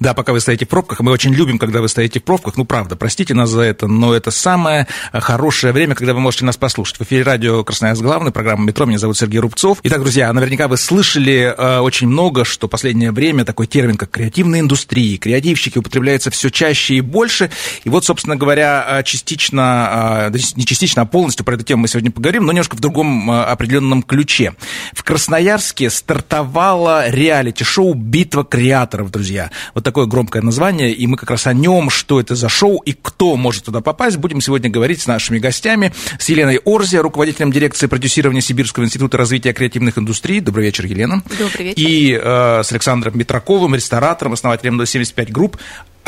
Да, пока вы стоите в пробках, мы очень любим, когда вы стоите в пробках, ну, правда, простите нас за это, но это самое хорошее время, когда вы можете нас послушать. В эфире радио «Красноярск главный», программа «Метро», меня зовут Сергей Рубцов. Итак, друзья, наверняка вы слышали э, очень много, что последнее время такой термин, как креативная индустрия, креативщики употребляется все чаще и больше, и вот, собственно говоря, э, частично, э, не частично, а полностью про эту тему мы сегодня поговорим, но немножко в другом э, определенном ключе. В Красноярске стартовало реалити-шоу «Битва креаторов», друзья. Вот такое громкое название, и мы как раз о нем, что это за шоу и кто может туда попасть, будем сегодня говорить с нашими гостями, с Еленой Орзи, руководителем дирекции продюсирования Сибирского института развития креативных индустрий. Добрый вечер, Елена. Добрый вечер. И э, с Александром Митраковым, ресторатором, основателем 75 групп,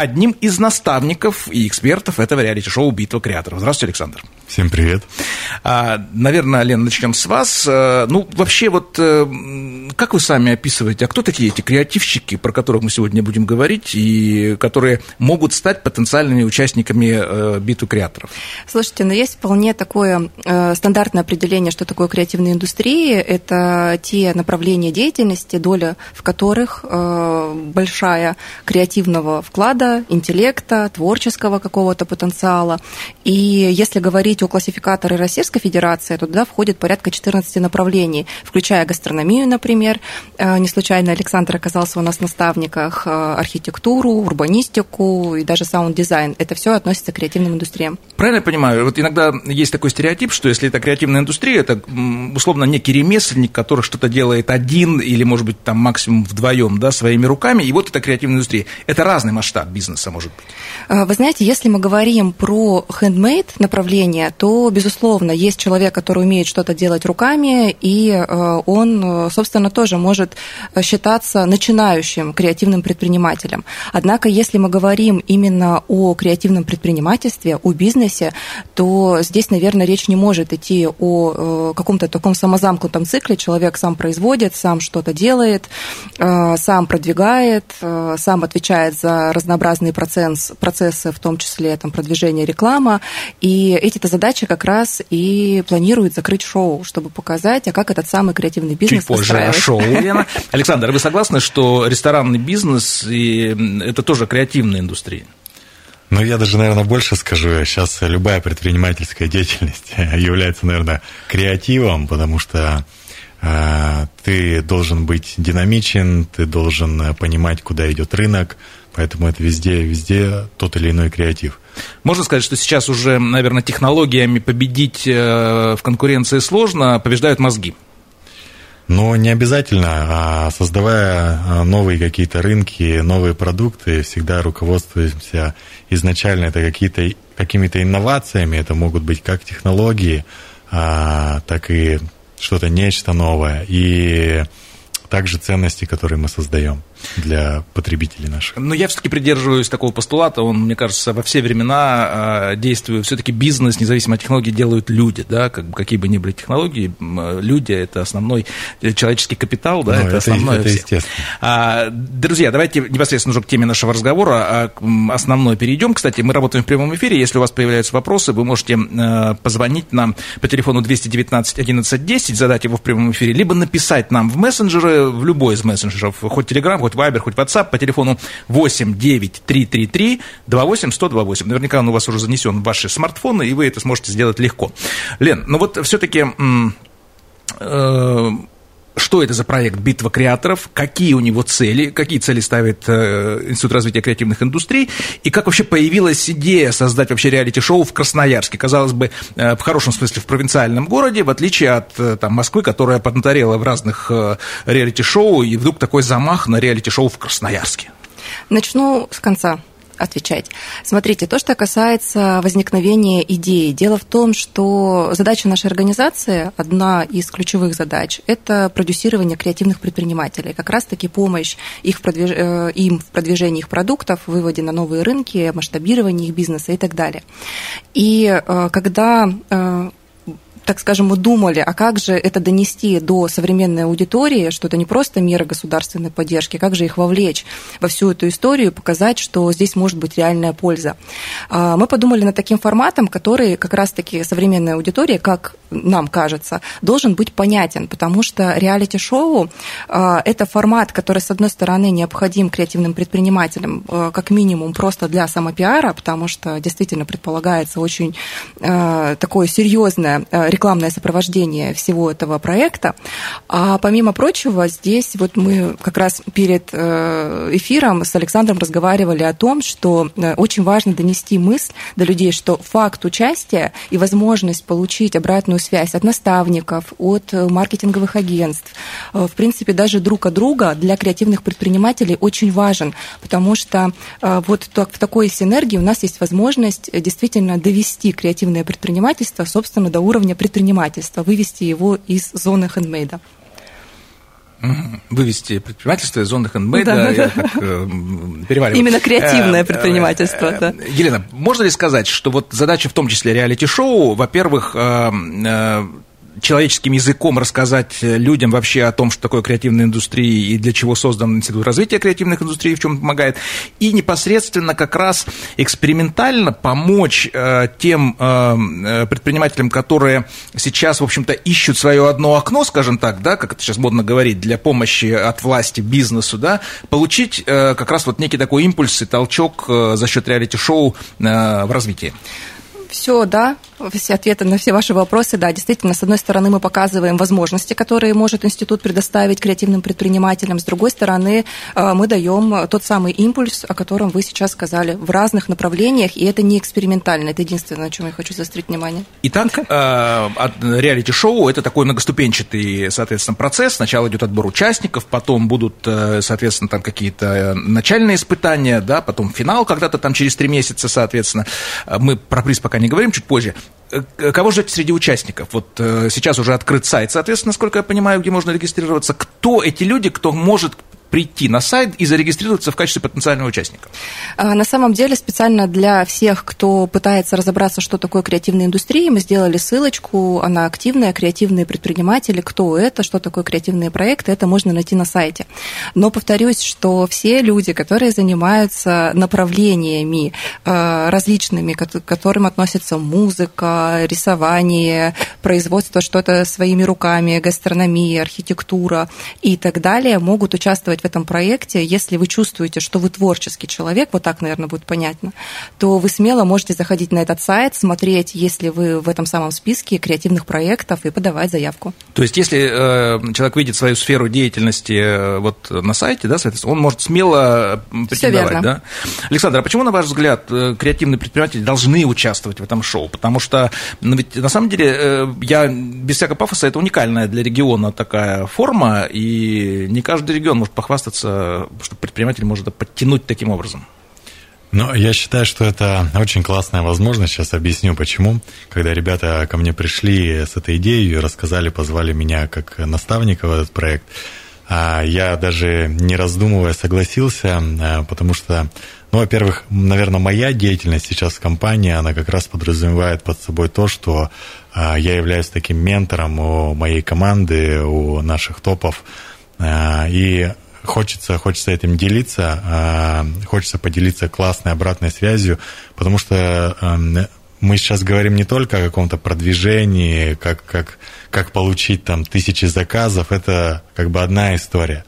одним из наставников и экспертов этого реалити-шоу «Битва креаторов». Здравствуйте, Александр. Всем привет. А, наверное, Лен, начнем с вас. А, ну, вообще, вот э, как вы сами описываете, а кто такие эти креативщики, про которых мы сегодня будем говорить, и которые могут стать потенциальными участниками э, битвы креаторов? Слушайте, ну есть вполне такое э, стандартное определение, что такое креативная индустрия. Это те направления деятельности, доля в которых большая креативного вклада, интеллекта, творческого какого-то потенциала. И если говорить о классификаторе Российской Федерации, то туда входит порядка 14 направлений, включая гастрономию, например. Э, не случайно Александр оказался у нас в наставниках э, архитектуру, урбанистику и даже саунд-дизайн. Это все относится к креативным индустриям. Правильно я понимаю? Вот иногда есть такой стереотип, что если это креативная индустрия, это условно некий ремесленник, который что-то делает один или, может быть, там максимум вдвоем, да, своими руками, и вот это креативная индустрия. Это разный масштаб бизнеса, может быть. Э, вы знаете, если мы говорим про handmade направление, то, безусловно, есть человек, который умеет что-то делать руками, и э, он, собственно, тоже может считаться начинающим креативным предпринимателем. Однако, если мы говорим именно о креативном предпринимательстве, о бизнесе, то здесь, наверное, речь не может идти о э, каком-то таком самозамкнутом цикле. Человек сам производит, сам что-то делает, э, сам продвигает, сам отвечает за разнообразные процесс, процессы, в том числе там, продвижение реклама. И эти-то задачи как раз и планирует закрыть шоу, чтобы показать, а как этот самый креативный бизнес Чуть позже о шоу, Лена. Александр, вы согласны, что ресторанный бизнес и это тоже креативная индустрия? Ну, я даже, наверное, больше скажу. Сейчас любая предпринимательская деятельность является, наверное, креативом, потому что э, ты должен быть динамичен, ты должен понимать, куда идет рынок, поэтому это везде, везде тот или иной креатив. Можно сказать, что сейчас уже, наверное, технологиями победить э, в конкуренции сложно, побеждают мозги. Но не обязательно, а создавая а, новые какие-то рынки, новые продукты, всегда руководствуемся изначально это какие-то, какими-то инновациями, это могут быть как технологии, а, так и что-то нечто новое. И также ценности, которые мы создаем для потребителей наших. Но я все-таки придерживаюсь такого постулата, он, мне кажется, во все времена э, действует, все-таки бизнес, независимо от технологий, делают люди, да, как, какие бы ни были технологии, люди – это основной человеческий капитал, да, ну, это, это основное. Это естественно. А, друзья, давайте непосредственно уже к теме нашего разговора, а основной перейдем. Кстати, мы работаем в прямом эфире, если у вас появляются вопросы, вы можете э, позвонить нам по телефону 219 11 10, задать его в прямом эфире, либо написать нам в мессенджеры, в любой из мессенджеров, хоть Telegram, хоть Viber, хоть WhatsApp по телефону 8 9 3 3 3 28 128. Наверняка он у вас уже занесен в ваши смартфоны, и вы это сможете сделать легко. Лен, ну вот все-таки э, что это за проект «Битва креаторов», какие у него цели, какие цели ставит э, Институт развития креативных индустрий, и как вообще появилась идея создать вообще реалити-шоу в Красноярске, казалось бы, э, в хорошем смысле в провинциальном городе, в отличие от э, там, Москвы, которая поднаторела в разных реалити-шоу, и вдруг такой замах на реалити-шоу в Красноярске. Начну с конца. Отвечать. Смотрите, то, что касается возникновения идеи. Дело в том, что задача нашей организации, одна из ключевых задач, это продюсирование креативных предпринимателей. Как раз-таки помощь их в продвиж... Э, им в продвижении их продуктов, выводе на новые рынки, масштабировании их бизнеса и так далее. И э, когда э, так скажем, мы думали, а как же это донести до современной аудитории, что это не просто меры государственной поддержки, как же их вовлечь во всю эту историю, показать, что здесь может быть реальная польза. А, мы подумали над таким форматом, который как раз-таки современной аудитории, как нам кажется, должен быть понятен, потому что реалити-шоу а, – это формат, который, с одной стороны, необходим креативным предпринимателям, а, как минимум, просто для самопиара, потому что действительно предполагается очень такое серьезное рекламное сопровождение всего этого проекта. А помимо прочего, здесь вот мы как раз перед э, эфиром с Александром разговаривали о том, что э, очень важно донести мысль до людей, что факт участия и возможность получить обратную связь от наставников, от э, маркетинговых агентств, в принципе, даже друг от друга для креативных предпринимателей очень важен, потому что вот в такой синергии у нас есть возможность действительно довести креативное предпринимательство, собственно, до уровня предпринимательства, вывести его из зоны хендмейда. Вывести предпринимательство из зоны хендмейда, да, да, как, э, перевариваю. Именно креативное э, предпринимательство, э, да. Елена, можно ли сказать, что вот задача в том числе реалити-шоу, во-первых, человеческим языком рассказать людям вообще о том, что такое креативная индустрия и для чего создан Институт развития креативных индустрий, в чем помогает, и непосредственно как раз экспериментально помочь э, тем э, э, предпринимателям, которые сейчас, в общем-то, ищут свое одно окно, скажем так, да, как это сейчас модно говорить, для помощи от власти бизнесу, да, получить э, как раз вот некий такой импульс и толчок э, за счет реалити-шоу э, в развитии. Все, да, все ответы на все ваши вопросы. Да, действительно, с одной стороны, мы показываем возможности, которые может институт предоставить креативным предпринимателям. С другой стороны, э, мы даем тот самый импульс, о котором вы сейчас сказали, в разных направлениях, и это не экспериментально. Это единственное, на чем я хочу заострить внимание. Итак, э, реалити-шоу – это такой многоступенчатый, соответственно, процесс. Сначала идет отбор участников, потом будут, э, соответственно, там какие-то начальные испытания, да, потом финал когда-то там через три месяца, соответственно. Мы про приз пока не говорим, чуть позже. Э, кого ждете среди участников? Вот э, сейчас уже открыт сайт, соответственно, насколько я понимаю, где можно регистрироваться. Кто эти люди, кто может прийти на сайт и зарегистрироваться в качестве потенциального участника? А, на самом деле специально для всех, кто пытается разобраться, что такое креативная индустрия, мы сделали ссылочку, она активная, креативные предприниматели, кто это, что такое креативные проекты, это можно найти на сайте. Но повторюсь, что все люди, которые занимаются направлениями а, различными, к которым относятся музыка, рисование, производство что-то своими руками, гастрономия, архитектура и так далее, могут участвовать в этом проекте, если вы чувствуете, что вы творческий человек, вот так, наверное, будет понятно, то вы смело можете заходить на этот сайт, смотреть, если вы в этом самом списке креативных проектов и подавать заявку. То есть, если э, человек видит свою сферу деятельности э, вот на сайте, да, соответственно, он может смело претендовать, да? Александр, а почему, на ваш взгляд, э, креативные предприниматели должны участвовать в этом шоу? Потому что, ну, ведь на самом деле, э, я без всякого пафоса, это уникальная для региона такая форма, и не каждый регион может похвастаться похвастаться, что предприниматель может подтянуть таким образом? Ну, я считаю, что это очень классная возможность. Сейчас объясню, почему. Когда ребята ко мне пришли с этой идеей, рассказали, позвали меня как наставника в этот проект, а я даже не раздумывая согласился, а, потому что, ну, во-первых, наверное, моя деятельность сейчас в компании, она как раз подразумевает под собой то, что а, я являюсь таким ментором у моей команды, у наших топов, и хочется, хочется этим делиться, а, хочется поделиться классной обратной связью, потому что эм, мы сейчас говорим не только о каком-то продвижении, как, как, как получить там тысячи заказов, это как бы одна история.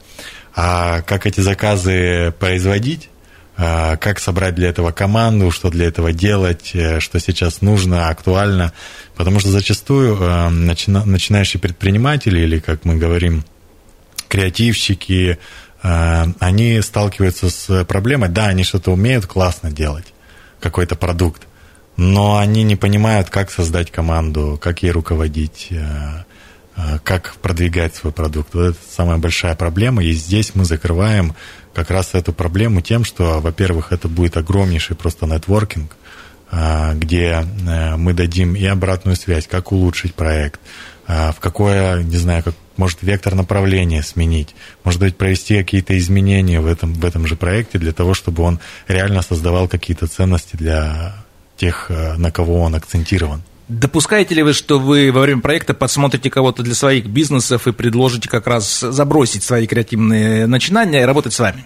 А как эти заказы производить, а, как собрать для этого команду, что для этого делать, э, что сейчас нужно, актуально. Потому что зачастую эм, начинающие предприниматели, или, как мы говорим, креативщики, они сталкиваются с проблемой, да, они что-то умеют классно делать, какой-то продукт, но они не понимают, как создать команду, как ей руководить, э, э, как продвигать свой продукт. Вот это самая большая проблема, и здесь мы закрываем как раз эту проблему тем, что, во-первых, это будет огромнейший просто нетворкинг, э, где мы дадим и обратную связь, как улучшить проект, в какое, не знаю, как может вектор направления сменить, может быть, провести какие-то изменения в этом, в этом же проекте для того, чтобы он реально создавал какие-то ценности для тех, э, на кого он акцентирован. Допускаете ли вы, что вы во время проекта подсмотрите кого-то для своих бизнесов и предложите как раз забросить свои креативные начинания и работать с вами?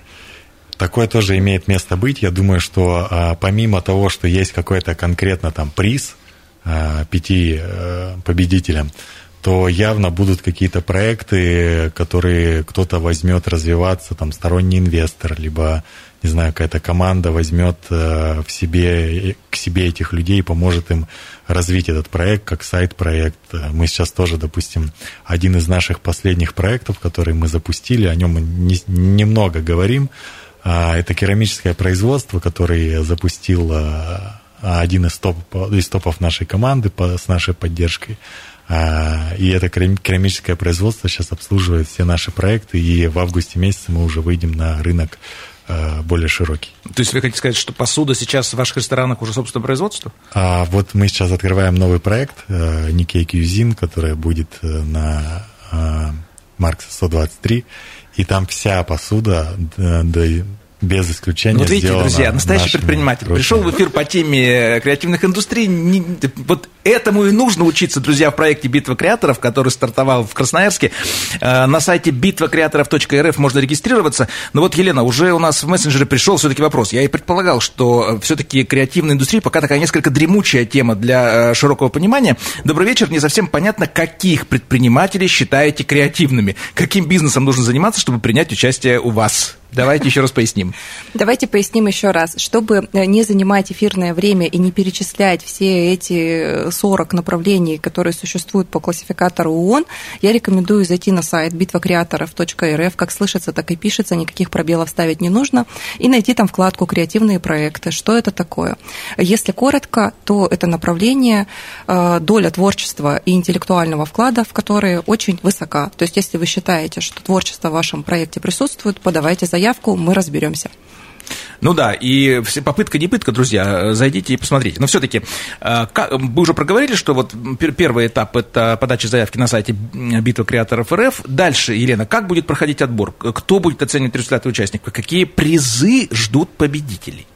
Такое тоже имеет место быть. Я думаю, что а, помимо того, что есть какой-то конкретно там приз а, пяти а, победителям, то явно будут какие-то проекты, которые кто-то возьмет развиваться, там сторонний инвестор, либо, не знаю, какая-то команда возьмет э, в себе, к себе этих людей и поможет им развить этот проект как сайт-проект. Мы сейчас тоже, допустим, один из наших последних проектов, который мы запустили, о нем мы не, немного говорим, а, это керамическое производство, которое запустил э, один из, топ, из топов нашей команды с нашей поддержкой. А, и это керамическое производство сейчас обслуживает все наши проекты, и в августе месяце мы уже выйдем на рынок а, более широкий. То есть вы хотите сказать, что посуда сейчас в ваших ресторанах уже собственное производство? А, вот мы сейчас открываем новый проект Никей Кьюзин, который будет э, на а, Маркса 123, и там вся посуда без исключения. Вот видите, друзья, настоящий предприниматель руками. пришел в эфир по теме э, креативных индустрий. Не, вот этому и нужно учиться, друзья, в проекте «Битва креаторов», который стартовал в Красноярске. Э, на сайте битвакреаторов.рф можно регистрироваться. Но вот, Елена, уже у нас в мессенджере пришел все-таки вопрос. Я и предполагал, что э, все-таки креативная индустрия пока такая несколько дремучая тема для широкого понимания. Добрый вечер. Не совсем понятно, каких предпринимателей считаете креативными? Каким бизнесом нужно заниматься, чтобы принять участие у вас? Давайте еще раз поясним. Давайте поясним еще раз. Чтобы э, не занимать эфирное время и не перечислять все эти 40 направлений, которые существуют по классификатору ООН, я рекомендую зайти на сайт битвакреаторов.рф. Как слышится, так и пишется, никаких пробелов ставить не нужно. И найти там вкладку «Креативные проекты». Что это такое? Если коротко, то это направление, э, доля творчества и интеллектуального вклада, в которые очень высока. То есть, если вы считаете, что творчество в вашем проекте присутствует, подавайте заявку, мы разберемся. Ну да, и попытка не пытка, друзья, зайдите и посмотрите. Но все-таки, э, вы уже проговорили, что вот первый этап – это подача заявки на сайте Битва креаторов РФ. Дальше, Елена, как будет проходить отбор? Кто будет оценивать результаты участников? Какие призы ждут победителей?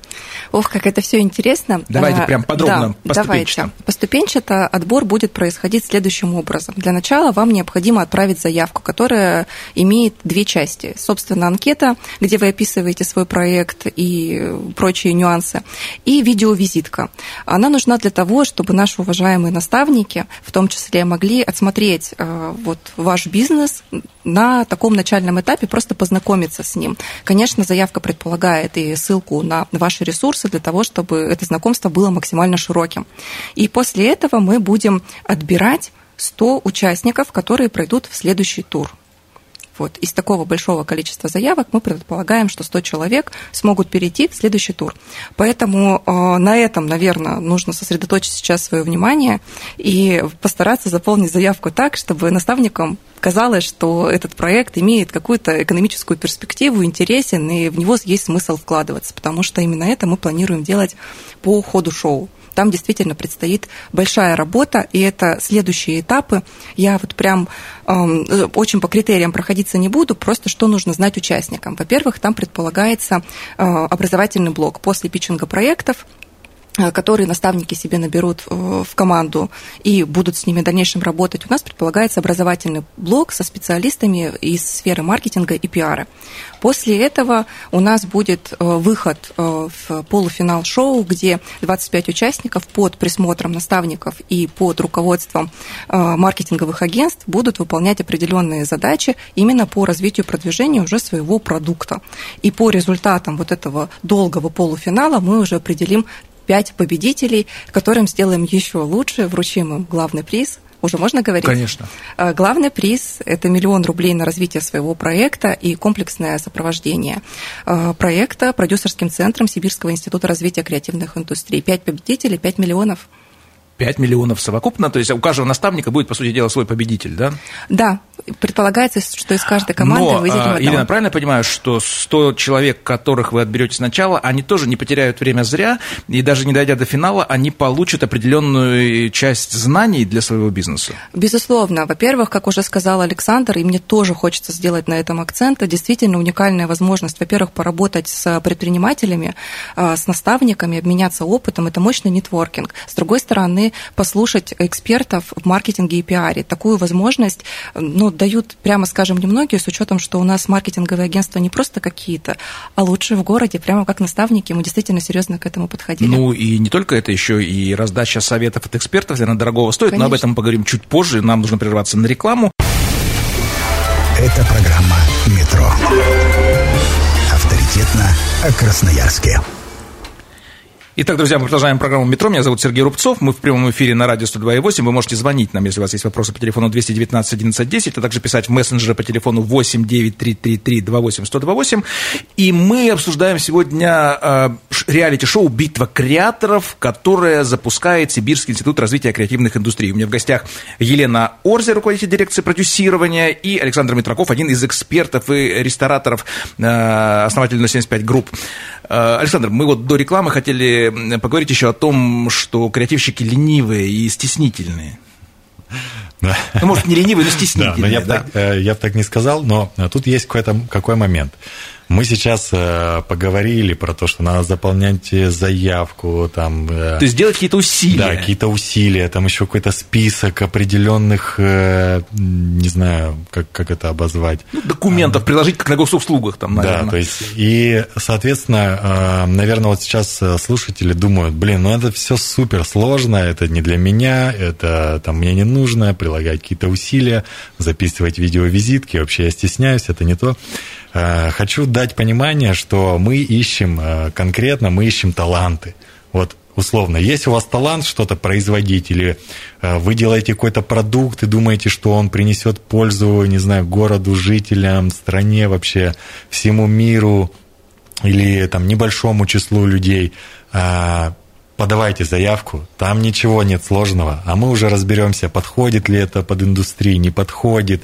Ох, как это все интересно. Давайте а, прям подробно, да, Давайте. Поступенчато отбор будет происходить следующим образом. Для начала вам необходимо отправить заявку, которая имеет две части. Собственно, анкета, где вы описываете свой проект и прочие нюансы, и видеовизитка. Она нужна для того, чтобы наши уважаемые наставники, в том числе, могли отсмотреть э, вот ваш бизнес на таком начальном этапе, просто познакомиться с ним. Конечно, заявка предполагает и ссылку на ваши ресурсы, ресурсы для того, чтобы это знакомство было максимально широким. И после этого мы будем отбирать 100 участников, которые пройдут в следующий тур. Вот. Из такого большого количества заявок мы предполагаем, что 100 человек смогут перейти в следующий тур. Поэтому э, на этом, наверное, нужно сосредоточить сейчас свое внимание и постараться заполнить заявку так, чтобы наставникам казалось, что этот проект имеет какую-то экономическую перспективу, интересен, и в него есть смысл вкладываться, потому что именно это мы планируем делать по ходу шоу там действительно предстоит большая работа, и это следующие этапы. Я вот прям э, очень по критериям проходиться не буду, просто что нужно знать участникам. Во-первых, там предполагается э, образовательный блок после питчинга проектов, которые наставники себе наберут э, в команду и будут с ними в дальнейшем работать, у нас предполагается образовательный блок со специалистами из сферы маркетинга и пиара. После этого у нас будет э, выход в полуфинал шоу, где 25 участников под присмотром наставников и под руководством маркетинговых агентств будут выполнять определенные задачи именно по развитию продвижения уже своего продукта. И по результатам вот этого долгого полуфинала мы уже определим пять победителей, которым сделаем еще лучше, вручим им главный приз. Уже можно говорить? Конечно. А, главный приз – это миллион рублей на развитие своего проекта и комплексное сопровождение а, проекта продюсерским центром Сибирского института развития креативных индустрий. Пять победителей, пять миллионов – 5 миллионов совокупно, то есть у каждого наставника будет, по сути дела, свой победитель, да? Да, предполагается, что из каждой команды Но, выделим а, одного. Елена, правильно я понимаю, что 100 человек, которых вы отберете сначала, они тоже не потеряют время зря, и даже не дойдя до финала, они получат определенную часть знаний для своего бизнеса? Безусловно. Во-первых, как уже сказал Александр, и мне тоже хочется сделать на этом акцент, действительно уникальная возможность, во-первых, поработать с предпринимателями, а, с наставниками, обменяться опытом, это мощный нетворкинг. С другой стороны, послушать экспертов в маркетинге и пиаре. Такую возможность ну, дают, прямо скажем, немногие, с учетом, что у нас маркетинговые агентства не просто какие-то, а лучшие в городе, прямо как наставники, мы действительно серьезно к этому подходили. Ну и не только это, еще и раздача советов от экспертов, наверное, дорогого стоит, Конечно. но об этом мы поговорим чуть позже, нам нужно прерваться на рекламу. Это программа «Метро». Авторитетно о Красноярске. Итак, друзья, мы продолжаем программу «Метро». Меня зовут Сергей Рубцов. Мы в прямом эфире на радио 102.8. Вы можете звонить нам, если у вас есть вопросы по телефону 219 1110, а также писать в мессенджеры по телефону 8 9333 28 128. И мы обсуждаем сегодня э, реалити-шоу «Битва креаторов», которое запускает Сибирский институт развития креативных индустрий. У меня в гостях Елена Орзе, руководитель дирекции продюсирования, и Александр Митраков, один из экспертов и рестораторов, э, основатель 075 групп. Э, Александр, мы вот до рекламы хотели поговорить еще о том, что креативщики ленивые и стеснительные. Да. Ну, может, не ленивые, но стеснительные. Да, но я, да. Так, э, я бы так не сказал, но тут есть какой-то какой момент. Мы сейчас э, поговорили про то, что надо заполнять заявку, там. Э, то есть делать какие-то усилия. Да, какие-то усилия, там еще какой-то список определенных, э, не знаю, как, как это обозвать. Ну, документов а, приложить, как на госуслугах, там, наверное. Да, то есть, и, соответственно, э, наверное, вот сейчас слушатели думают, блин, ну это все супер сложно, это не для меня, это там мне не нужно, прилагать какие-то усилия, записывать видеовизитки, вообще я стесняюсь, это не то. Э, хочу дать понимание, что мы ищем э, конкретно, мы ищем таланты. Вот условно, есть у вас талант что-то производить, или э, вы делаете какой-то продукт и думаете, что он принесет пользу, не знаю, городу, жителям, стране, вообще всему миру или там небольшому числу людей, подавайте заявку, там ничего нет сложного, а мы уже разберемся, подходит ли это под индустрию, не подходит,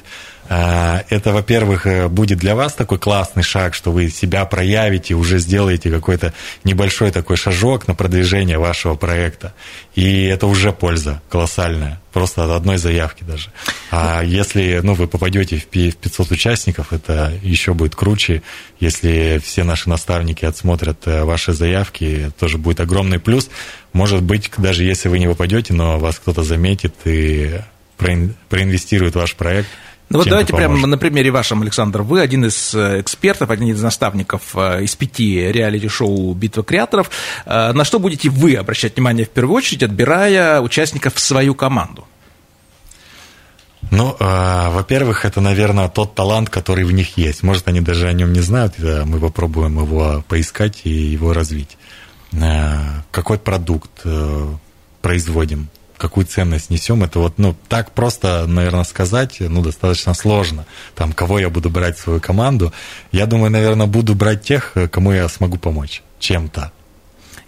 это, во-первых, э, будет для вас такой классный шаг, что вы себя проявите, уже сделаете какой-то небольшой такой шажок на продвижение вашего проекта. И это уже польза колоссальная, просто от одной заявки даже. А если ну, вы попадете в 500 участников, это еще будет круче. Если все наши наставники отсмотрят э, ваши заявки, тоже будет огромный плюс. Может быть, даже если вы не попадете, но вас кто-то заметит и проинвестирует в ваш проект – ну вот давайте прямо на примере вашем, Александр. Вы один из э, экспертов, один из наставников э, из пяти реалити-шоу «Битва креаторов». Э, на что будете вы обращать внимание в первую очередь, отбирая участников в свою команду? Ну, э, во-первых, это, наверное, тот талант, который в них есть. Может, они даже о нем не знают, мы попробуем его поискать и его развить. Э, какой продукт э, производим? Какую ценность несем, это вот, ну, так просто, наверное, сказать, ну, достаточно сложно. Там, кого я буду брать в свою команду. Я думаю, наверное, буду брать тех, кому я смогу помочь чем-то.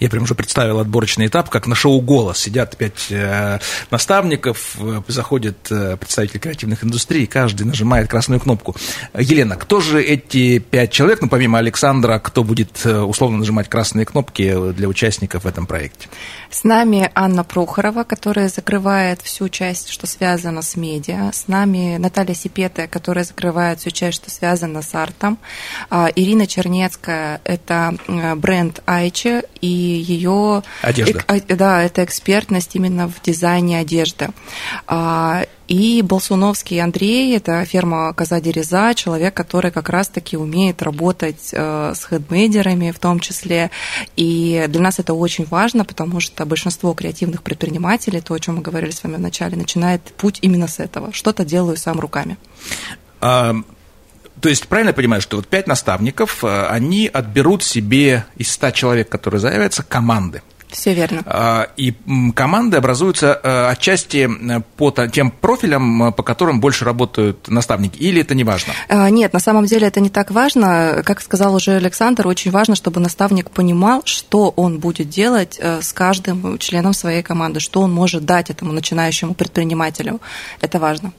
Я прям уже представил отборочный этап, как на шоу «Голос». Сидят пять э, наставников, э, заходит э, представитель креативных индустрий, каждый нажимает красную кнопку. Елена, кто же эти пять человек, ну, помимо Александра, кто будет условно нажимать красные кнопки для участников в этом проекте? С нами Анна Прохорова, которая закрывает всю часть, что связано с медиа. С нами Наталья Сипета, которая закрывает всю часть, что связано с артом. А, Ирина Чернецкая – это бренд Айчи и ее... Одежда. Э, да, это экспертность именно в дизайне одежды. И Болсуновский Андрей – это ферма Коза Дереза, человек, который как раз-таки умеет работать э, с хедмейдерами в том числе. И для нас это очень важно, потому что большинство креативных предпринимателей, то, о чем мы говорили с вами вначале, начинает путь именно с этого. Что-то делаю сам руками. А, то есть, правильно я понимаю, что вот пять наставников, э, они отберут себе из ста человек, которые заявятся, команды. Все верно. А, и команды образуются э, отчасти по тем профилям, по которым больше работают наставники, или это не важно? А, нет, на самом деле это не так важно. Как сказал уже Александр, очень важно, чтобы наставник понимал, что он будет делать с каждым членом своей команды, что он может дать этому начинающему предпринимателю. Это важно.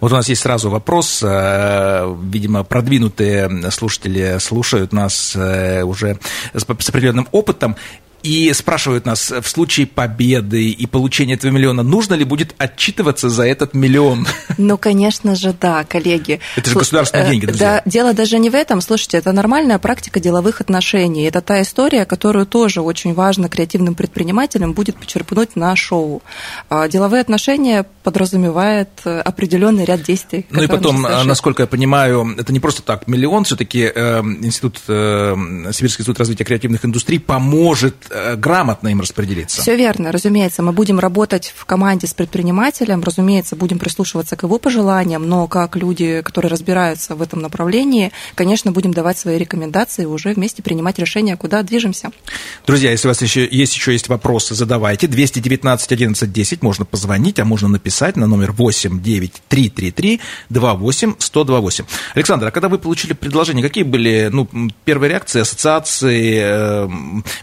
Вот у нас есть сразу вопрос. Видимо, продвинутые слушатели слушают нас уже с определенным опытом и спрашивают нас, в случае победы и получения этого миллиона, нужно ли будет отчитываться за этот миллион? Ну, конечно же, да, коллеги. Это же государственные деньги, друзья. Да, дело даже не в этом. Слушайте, это нормальная практика деловых отношений. Это та история, которую тоже очень важно креативным предпринимателям будет почерпнуть на шоу. А, деловые отношения подразумевают определенный ряд действий. Ну и потом, насколько я понимаю, это не просто так миллион, все-таки э, институт, э, Сибирский институт развития креативных индустрий поможет Э, грамотно им распределиться. Все верно, разумеется. Мы будем работать в команде с предпринимателем, разумеется, будем прислушиваться к его пожеланиям, но как люди, которые разбираются в этом направлении, конечно, будем давать свои рекомендации и уже вместе принимать решение, куда движемся. Друзья, если у вас еще есть, еще есть вопросы, задавайте. 219 11 10 можно позвонить, а можно написать на номер 8 9 333 28 128. Александр, а когда вы получили предложение, какие были ну, первые реакции, ассоциации? Э,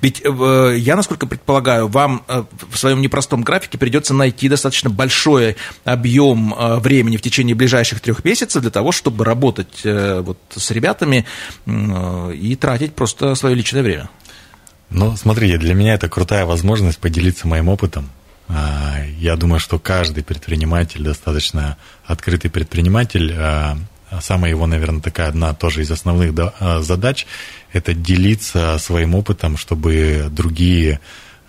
ведь э, я, насколько предполагаю, вам э, в своем непростом графике придется найти достаточно большой объем э, времени в течение ближайших трех месяцев для того, чтобы работать э, вот с ребятами и тратить просто свое личное время. Ну, смотрите, для меня это крутая возможность поделиться моим опытом. А, я думаю, что каждый предприниматель, достаточно открытый предприниматель, а, самая его, наверное, такая одна тоже из основных задач это делиться своим опытом, чтобы другие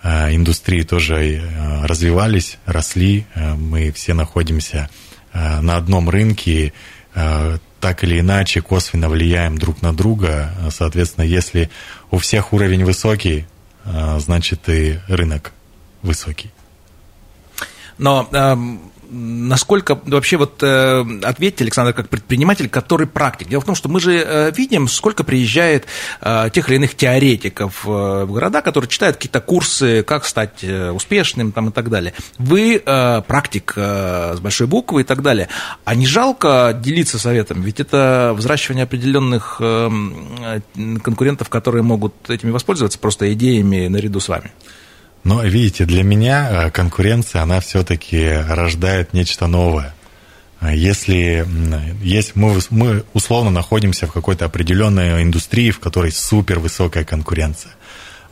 э, индустрии тоже развивались, росли. Мы все находимся на одном рынке, так или иначе косвенно влияем друг на друга. Соответственно, если у всех уровень высокий, значит и рынок высокий. Но эм, насколько вообще вот э, ответьте, Александр, как предприниматель, который практик. Дело в том, что мы же э, видим, сколько приезжает э, тех или иных теоретиков в города, которые читают какие-то курсы, как стать успешным там, и так далее. Вы практик с большой буквы и так далее. А не жалко делиться советом? Ведь это взращивание определенных конкурентов, которые могут этими воспользоваться просто идеями наряду с вами. Но видите, для меня э, конкуренция, она все-таки рождает нечто новое. Если есть, мы, мы условно находимся в какой-то определенной индустрии, в которой супер высокая конкуренция.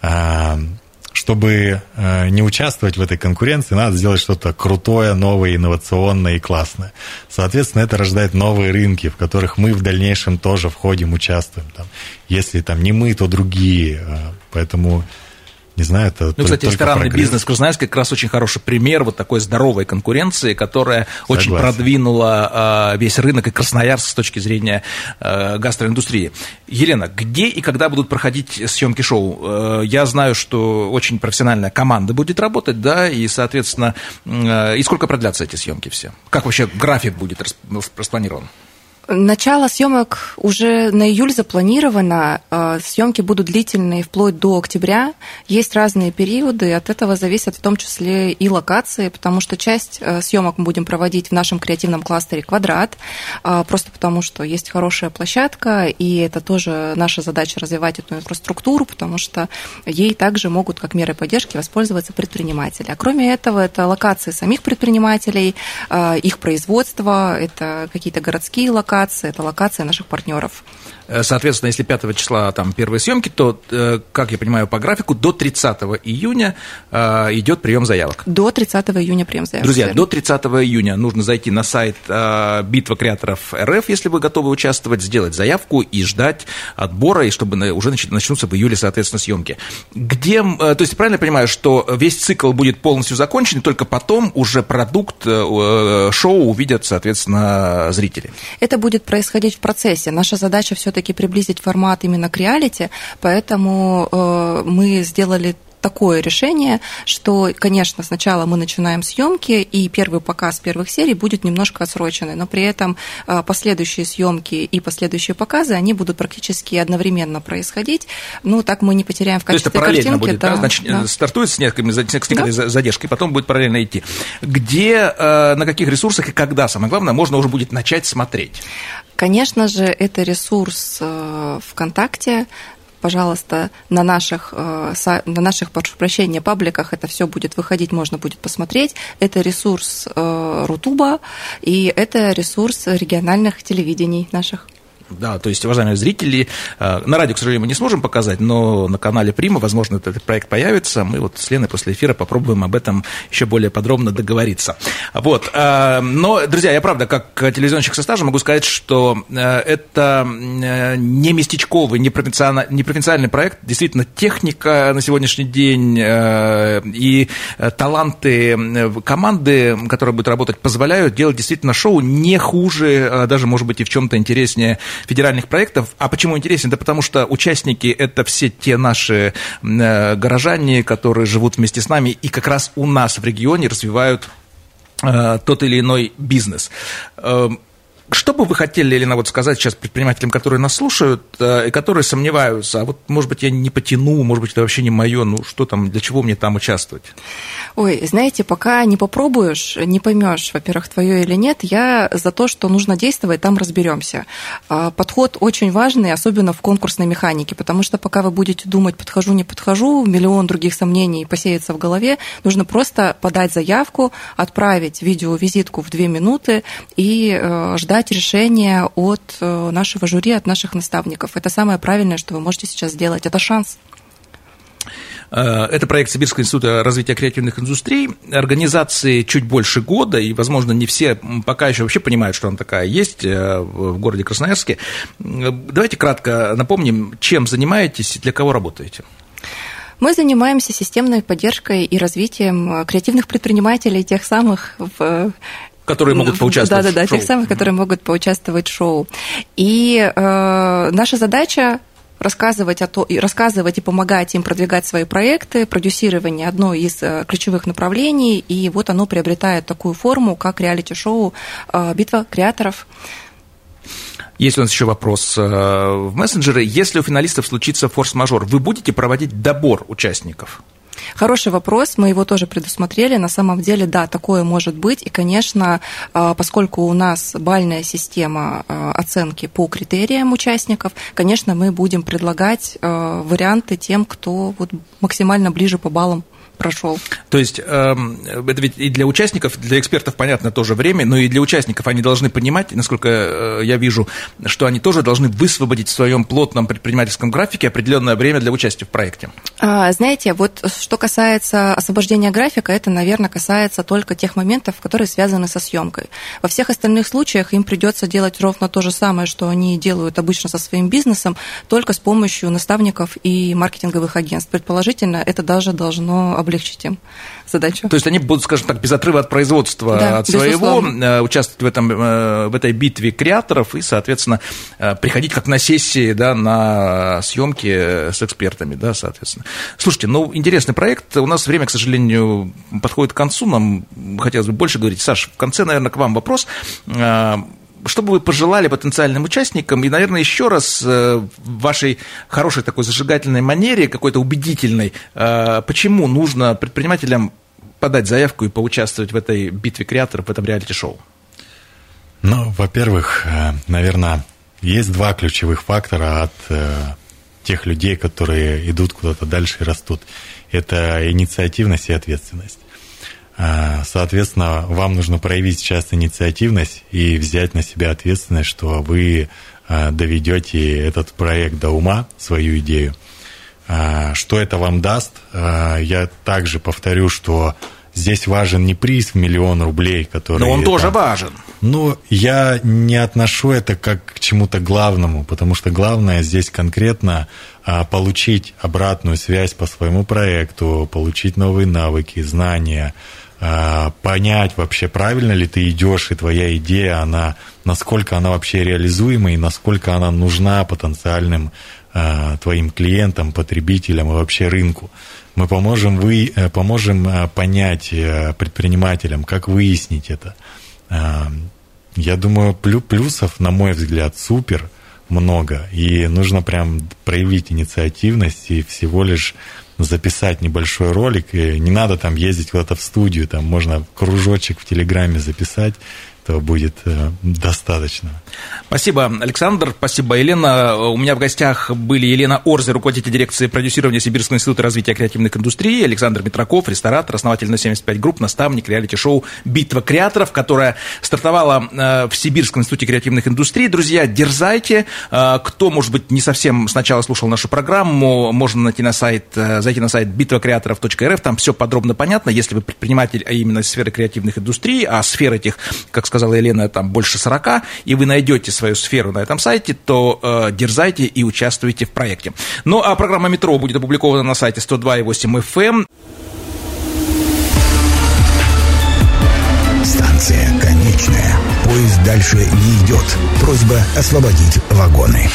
А, чтобы э, не участвовать в этой конкуренции, надо сделать что-то крутое, новое, инновационное и классное. Соответственно, это рождает новые рынки, в которых мы в дальнейшем тоже входим, участвуем. Там, если там не мы, то другие. Э, поэтому не знаю, это Ну, кстати, ресторанный прогресс. бизнес Красноярск как раз очень хороший пример вот такой здоровой конкуренции, которая Согласен. очень продвинула э, весь рынок и Красноярск с точки зрения э, гастроиндустрии. Елена, где и когда будут проходить съемки шоу? Э, я знаю, что очень профессиональная команда будет работать, да, и, соответственно, э, и сколько продлятся эти съемки все? Как вообще график будет распланирован? Начало съемок уже на июль запланировано. А, съемки будут длительные вплоть до октября. Есть разные периоды, от этого зависят в том числе и локации, потому что часть э, съемок мы будем проводить в нашем креативном кластере «Квадрат», а, просто потому что есть хорошая площадка, и это тоже наша задача развивать эту инфраструктуру, потому что ей также могут как меры поддержки воспользоваться предприниматели. А кроме этого, это локации самих предпринимателей, их производство, это какие-то городские локации, локация, это локация наших партнеров. Э, соответственно, если 5 числа там первые съемки, то, э, как я понимаю по графику, до 30 июня э, идет прием заявок. До 30 июня прием заявок. Друзья, верно. до 30 июня нужно зайти на сайт Битва креаторов РФ, если вы готовы участвовать, сделать заявку и ждать отбора, и чтобы уже начнутся в июле, соответственно, съемки. Где, то есть, правильно я понимаю, что весь цикл будет полностью закончен, и только потом уже продукт шоу увидят, соответственно, зрители? Это будет происходить в процессе. Наша задача все все-таки приблизить формат именно к реалити, поэтому э, мы сделали такое решение, что, конечно, сначала мы начинаем съемки, и первый показ первых серий будет немножко отсроченный, но при этом последующие съемки и последующие показы, они будут практически одновременно происходить. Ну, так мы не потеряем в качестве То есть это параллельно картинки. будет, да? Значит, да. стартует с некоторыми, с некоторой да. задержкой, потом будет параллельно идти. Где, на каких ресурсах и когда, самое главное, можно уже будет начать смотреть? Конечно же, это ресурс ВКонтакте, пожалуйста, на наших, на наших, прошу прощения, пабликах это все будет выходить, можно будет посмотреть. Это ресурс Рутуба, и это ресурс региональных телевидений наших. Да, то есть, уважаемые зрители, э, на радио, к сожалению, мы не сможем показать, но на канале Прима, возможно, этот проект появится. Мы вот с Леной после эфира попробуем об этом еще более подробно договориться. Вот. Э, но, друзья, я правда, как телевизионщик со стажем могу сказать, что э, это не местечковый, не провинциальный, проект. Действительно, техника на сегодняшний день и таланты команды, которая будет работать, позволяют делать действительно шоу не хуже, даже, может быть, и в чем-то интереснее федеральных проектов. А почему интересен? Да потому что участники – это все те наши э, горожане, которые живут вместе с нами и как раз у нас в регионе развивают э, тот или иной бизнес. Эм, что бы вы хотели, Елена, вот сказать сейчас предпринимателям, которые нас слушают э, и которые сомневаются, а вот, может быть, я не потяну, может быть, это вообще не мое, ну что там, для чего мне там участвовать? Ой, знаете, пока не попробуешь, не поймешь, во-первых, твое или нет, я за то, что нужно действовать, там разберемся. А, подход очень важный, особенно в конкурсной механике, потому что пока вы будете думать, подхожу, не подхожу, миллион других сомнений посеется в голове, нужно просто подать заявку, отправить видеовизитку в две минуты и э, ждать решения от э, нашего жюри, от наших наставников. Это самое правильное, что вы можете сейчас сделать. Это шанс. Э, это проект Сибирского института развития креативных индустрий. Организации чуть больше года, и, возможно, не все пока еще вообще понимают, что она такая есть э, в городе Красноярске. Давайте кратко напомним, чем занимаетесь и для кого работаете. Мы занимаемся системной поддержкой и развитием креативных предпринимателей, тех самых в Которые могут поучаствовать да, да, да, в шоу. тех самых, которые могут поучаствовать в шоу. И э, наша задача рассказывать, о то, рассказывать и помогать им продвигать свои проекты. Продюсирование – одно из э, ключевых направлений, и вот оно приобретает такую форму, как реалити-шоу э, «Битва креаторов». Есть у нас еще вопрос э, в мессенджеры. Если у финалистов случится форс-мажор, вы будете проводить добор участников? Хороший вопрос, мы его тоже предусмотрели. На самом деле, да, такое может быть. И, конечно, а, поскольку у нас бальная система а, оценки по критериям участников, конечно, мы будем предлагать а, варианты тем, кто вот максимально ближе по баллам прошел. То есть эм, это ведь и для участников, для экспертов, понятно, тоже время, но и для участников они должны понимать, насколько э, я вижу, что они тоже должны высвободить в своем плотном предпринимательском графике определенное время для участия в проекте. А, знаете, вот что касается освобождения графика, это, наверное, касается только тех моментов, которые связаны со съемкой. Во всех остальных случаях им придется делать ровно то же самое, что они делают обычно со своим бизнесом, только с помощью наставников и маркетинговых агентств. Предположительно, это даже должно облегчить им задачу. То есть они будут, скажем так, без отрыва от производства да, от своего, безусловно. Э, участвовать в, этом, э, в этой битве креаторов и, соответственно, э, приходить как на сессии, да, на съемки с экспертами, да, соответственно. Слушайте, ну, интересный проект. У нас время, к сожалению, подходит к концу. Нам хотелось бы больше говорить. Саш, в конце, наверное, к вам вопрос что бы вы пожелали потенциальным участникам, и, наверное, еще раз э, в вашей хорошей такой зажигательной манере, какой-то убедительной, э, почему нужно предпринимателям подать заявку и поучаствовать в этой битве креаторов, в этом реалити-шоу? Ну, во-первых, э, наверное, есть два ключевых фактора от тех людей, которые идут куда-то дальше и растут. Это инициативность и ответственность. А, соответственно, вам нужно проявить сейчас инициативность и взять на себя ответственность, что вы а, доведете этот проект до ума, свою идею. А, что это вам даст? Я также повторю, что здесь важен не приз в миллион рублей, который... Но он тоже важен. Ну, я не отношу это как к чему-то главному, потому что главное здесь конкретно получить обратную связь по своему проекту, получить новые навыки, знания, понять вообще, правильно ли ты идешь, и твоя идея, она, насколько она вообще реализуема, и насколько она нужна потенциальным а, твоим клиентам, потребителям и вообще рынку. Мы поможем, вы, э, поможем э, понять э, предпринимателям, как выяснить это. А, я думаю, плюсов, на мой взгляд, супер много. И нужно прям проявить инициативность и всего лишь записать небольшой ролик. И не надо там ездить куда-то в студию, там можно кружочек в Телеграме записать этого будет э, достаточно. Спасибо, Александр. Спасибо, Елена. У меня в гостях были Елена Орзе, руководитель дирекции продюсирования Сибирского института развития креативных индустрий, Александр Митраков, ресторатор, основатель на 75 групп, наставник реалити-шоу «Битва креаторов», которая стартовала э, в Сибирском институте креативных индустрий. Друзья, дерзайте. Э, кто, может быть, не совсем сначала слушал нашу программу, можно найти на сайт, зайти на сайт битвакреаторов.рф, там все подробно понятно. Если вы предприниматель, а именно сферы креативных индустрий, а сфер этих, как сказала Елена, там больше 40, и вы найдете свою сферу на этом сайте, то э, дерзайте и участвуйте в проекте. Ну, а программа «Метро» будет опубликована на сайте 102.8 FM. Эм. Станция конечная. Поезд дальше не идет. Просьба освободить вагоны.